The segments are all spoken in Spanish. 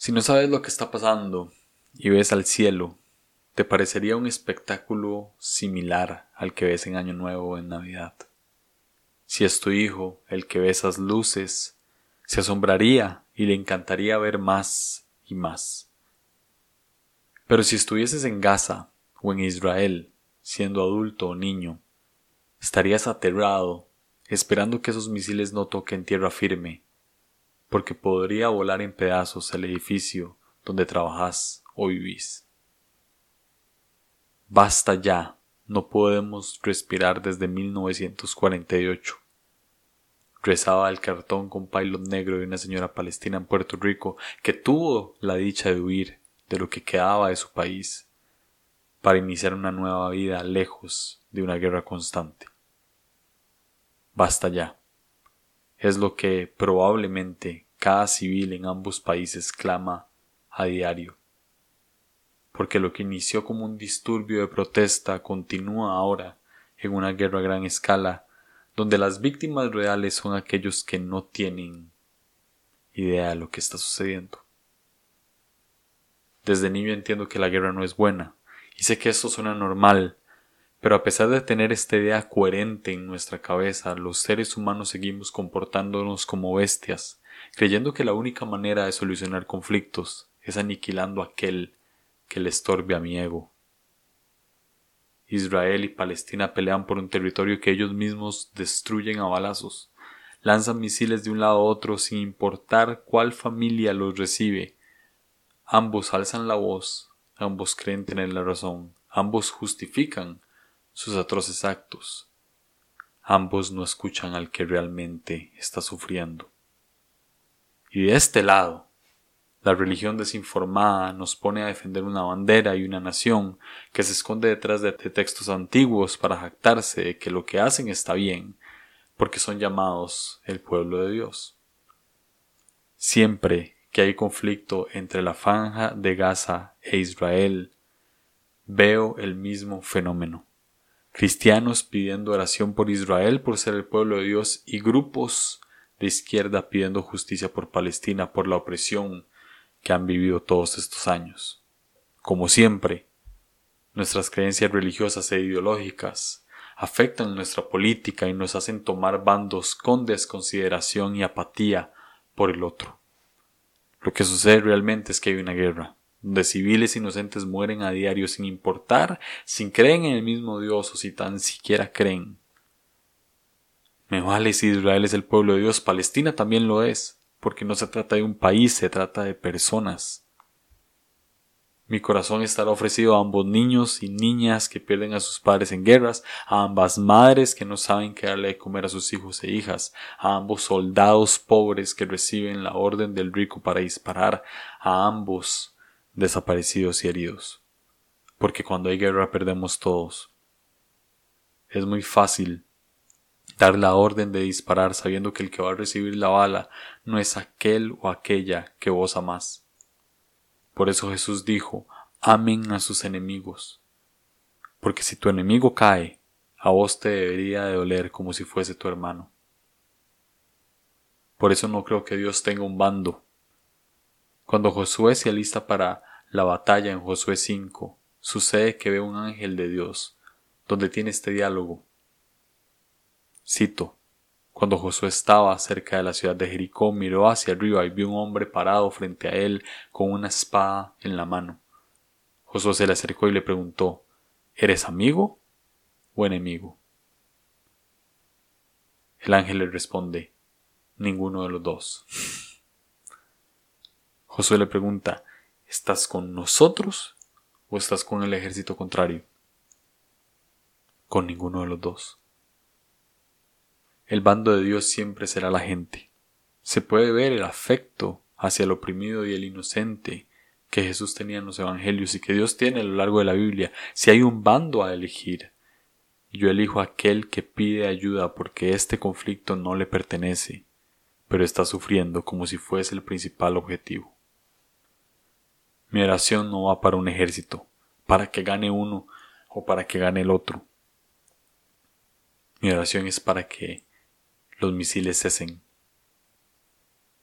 Si no sabes lo que está pasando y ves al cielo, te parecería un espectáculo similar al que ves en Año Nuevo o en Navidad. Si es tu hijo el que ve esas luces, se asombraría y le encantaría ver más y más. Pero si estuvieses en Gaza o en Israel, siendo adulto o niño, estarías aterrado, esperando que esos misiles no toquen tierra firme porque podría volar en pedazos el edificio donde trabajas o vivís. Basta ya, no podemos respirar desde 1948. Rezaba el cartón con pilot negro de una señora palestina en Puerto Rico que tuvo la dicha de huir de lo que quedaba de su país para iniciar una nueva vida lejos de una guerra constante. Basta ya es lo que probablemente cada civil en ambos países clama a diario. Porque lo que inició como un disturbio de protesta continúa ahora en una guerra a gran escala, donde las víctimas reales son aquellos que no tienen idea de lo que está sucediendo. Desde niño entiendo que la guerra no es buena, y sé que esto suena normal, pero a pesar de tener esta idea coherente en nuestra cabeza, los seres humanos seguimos comportándonos como bestias, creyendo que la única manera de solucionar conflictos es aniquilando aquel que le estorbe a mi ego. Israel y Palestina pelean por un territorio que ellos mismos destruyen a balazos, lanzan misiles de un lado a otro sin importar cuál familia los recibe. Ambos alzan la voz, ambos creen tener la razón, ambos justifican sus atroces actos. Ambos no escuchan al que realmente está sufriendo. Y de este lado, la religión desinformada nos pone a defender una bandera y una nación que se esconde detrás de textos antiguos para jactarse de que lo que hacen está bien, porque son llamados el pueblo de Dios. Siempre que hay conflicto entre la franja de Gaza e Israel, veo el mismo fenómeno cristianos pidiendo oración por Israel por ser el pueblo de Dios y grupos de izquierda pidiendo justicia por Palestina por la opresión que han vivido todos estos años. Como siempre, nuestras creencias religiosas e ideológicas afectan nuestra política y nos hacen tomar bandos con desconsideración y apatía por el otro. Lo que sucede realmente es que hay una guerra, donde civiles inocentes mueren a diario sin importar si creen en el mismo Dios o si tan siquiera creen. Me vale si Israel es el pueblo de Dios, Palestina también lo es, porque no se trata de un país, se trata de personas. Mi corazón estará ofrecido a ambos niños y niñas que pierden a sus padres en guerras, a ambas madres que no saben qué darle de comer a sus hijos e hijas, a ambos soldados pobres que reciben la orden del rico para disparar, a ambos desaparecidos y heridos. Porque cuando hay guerra perdemos todos. Es muy fácil dar la orden de disparar sabiendo que el que va a recibir la bala no es aquel o aquella que vos amás. Por eso Jesús dijo, amen a sus enemigos. Porque si tu enemigo cae, a vos te debería de doler como si fuese tu hermano. Por eso no creo que Dios tenga un bando, cuando Josué se alista para la batalla en Josué 5, sucede que ve un ángel de Dios, donde tiene este diálogo. Cito, cuando Josué estaba cerca de la ciudad de Jericó, miró hacia arriba y vio un hombre parado frente a él con una espada en la mano. Josué se le acercó y le preguntó, ¿Eres amigo o enemigo? El ángel le responde, ninguno de los dos. Josué le pregunta, ¿estás con nosotros o estás con el ejército contrario? Con ninguno de los dos. El bando de Dios siempre será la gente. Se puede ver el afecto hacia el oprimido y el inocente que Jesús tenía en los evangelios y que Dios tiene a lo largo de la Biblia. Si hay un bando a elegir, yo elijo aquel que pide ayuda porque este conflicto no le pertenece, pero está sufriendo como si fuese el principal objetivo. Mi oración no va para un ejército, para que gane uno o para que gane el otro. Mi oración es para que los misiles cesen.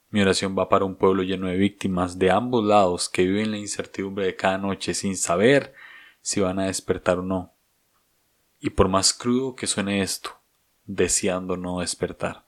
Mi oración va para un pueblo lleno de víctimas de ambos lados que viven la incertidumbre de cada noche sin saber si van a despertar o no. Y por más crudo que suene esto, deseando no despertar.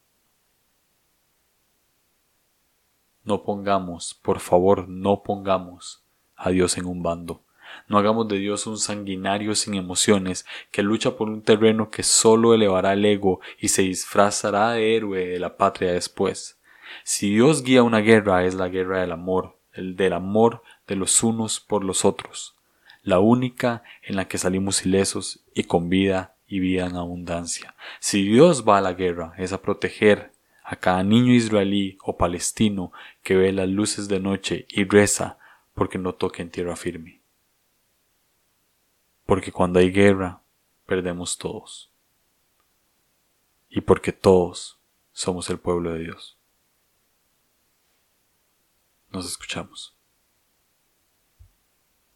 No pongamos, por favor, no pongamos a Dios en un bando. No hagamos de Dios un sanguinario sin emociones que lucha por un terreno que solo elevará el ego y se disfrazará de héroe de la patria después. Si Dios guía una guerra es la guerra del amor, el del amor de los unos por los otros, la única en la que salimos ilesos y con vida y vida en abundancia. Si Dios va a la guerra es a proteger a cada niño israelí o palestino que ve las luces de noche y reza porque no toque en tierra firme. Porque cuando hay guerra, perdemos todos. Y porque todos somos el pueblo de Dios. Nos escuchamos.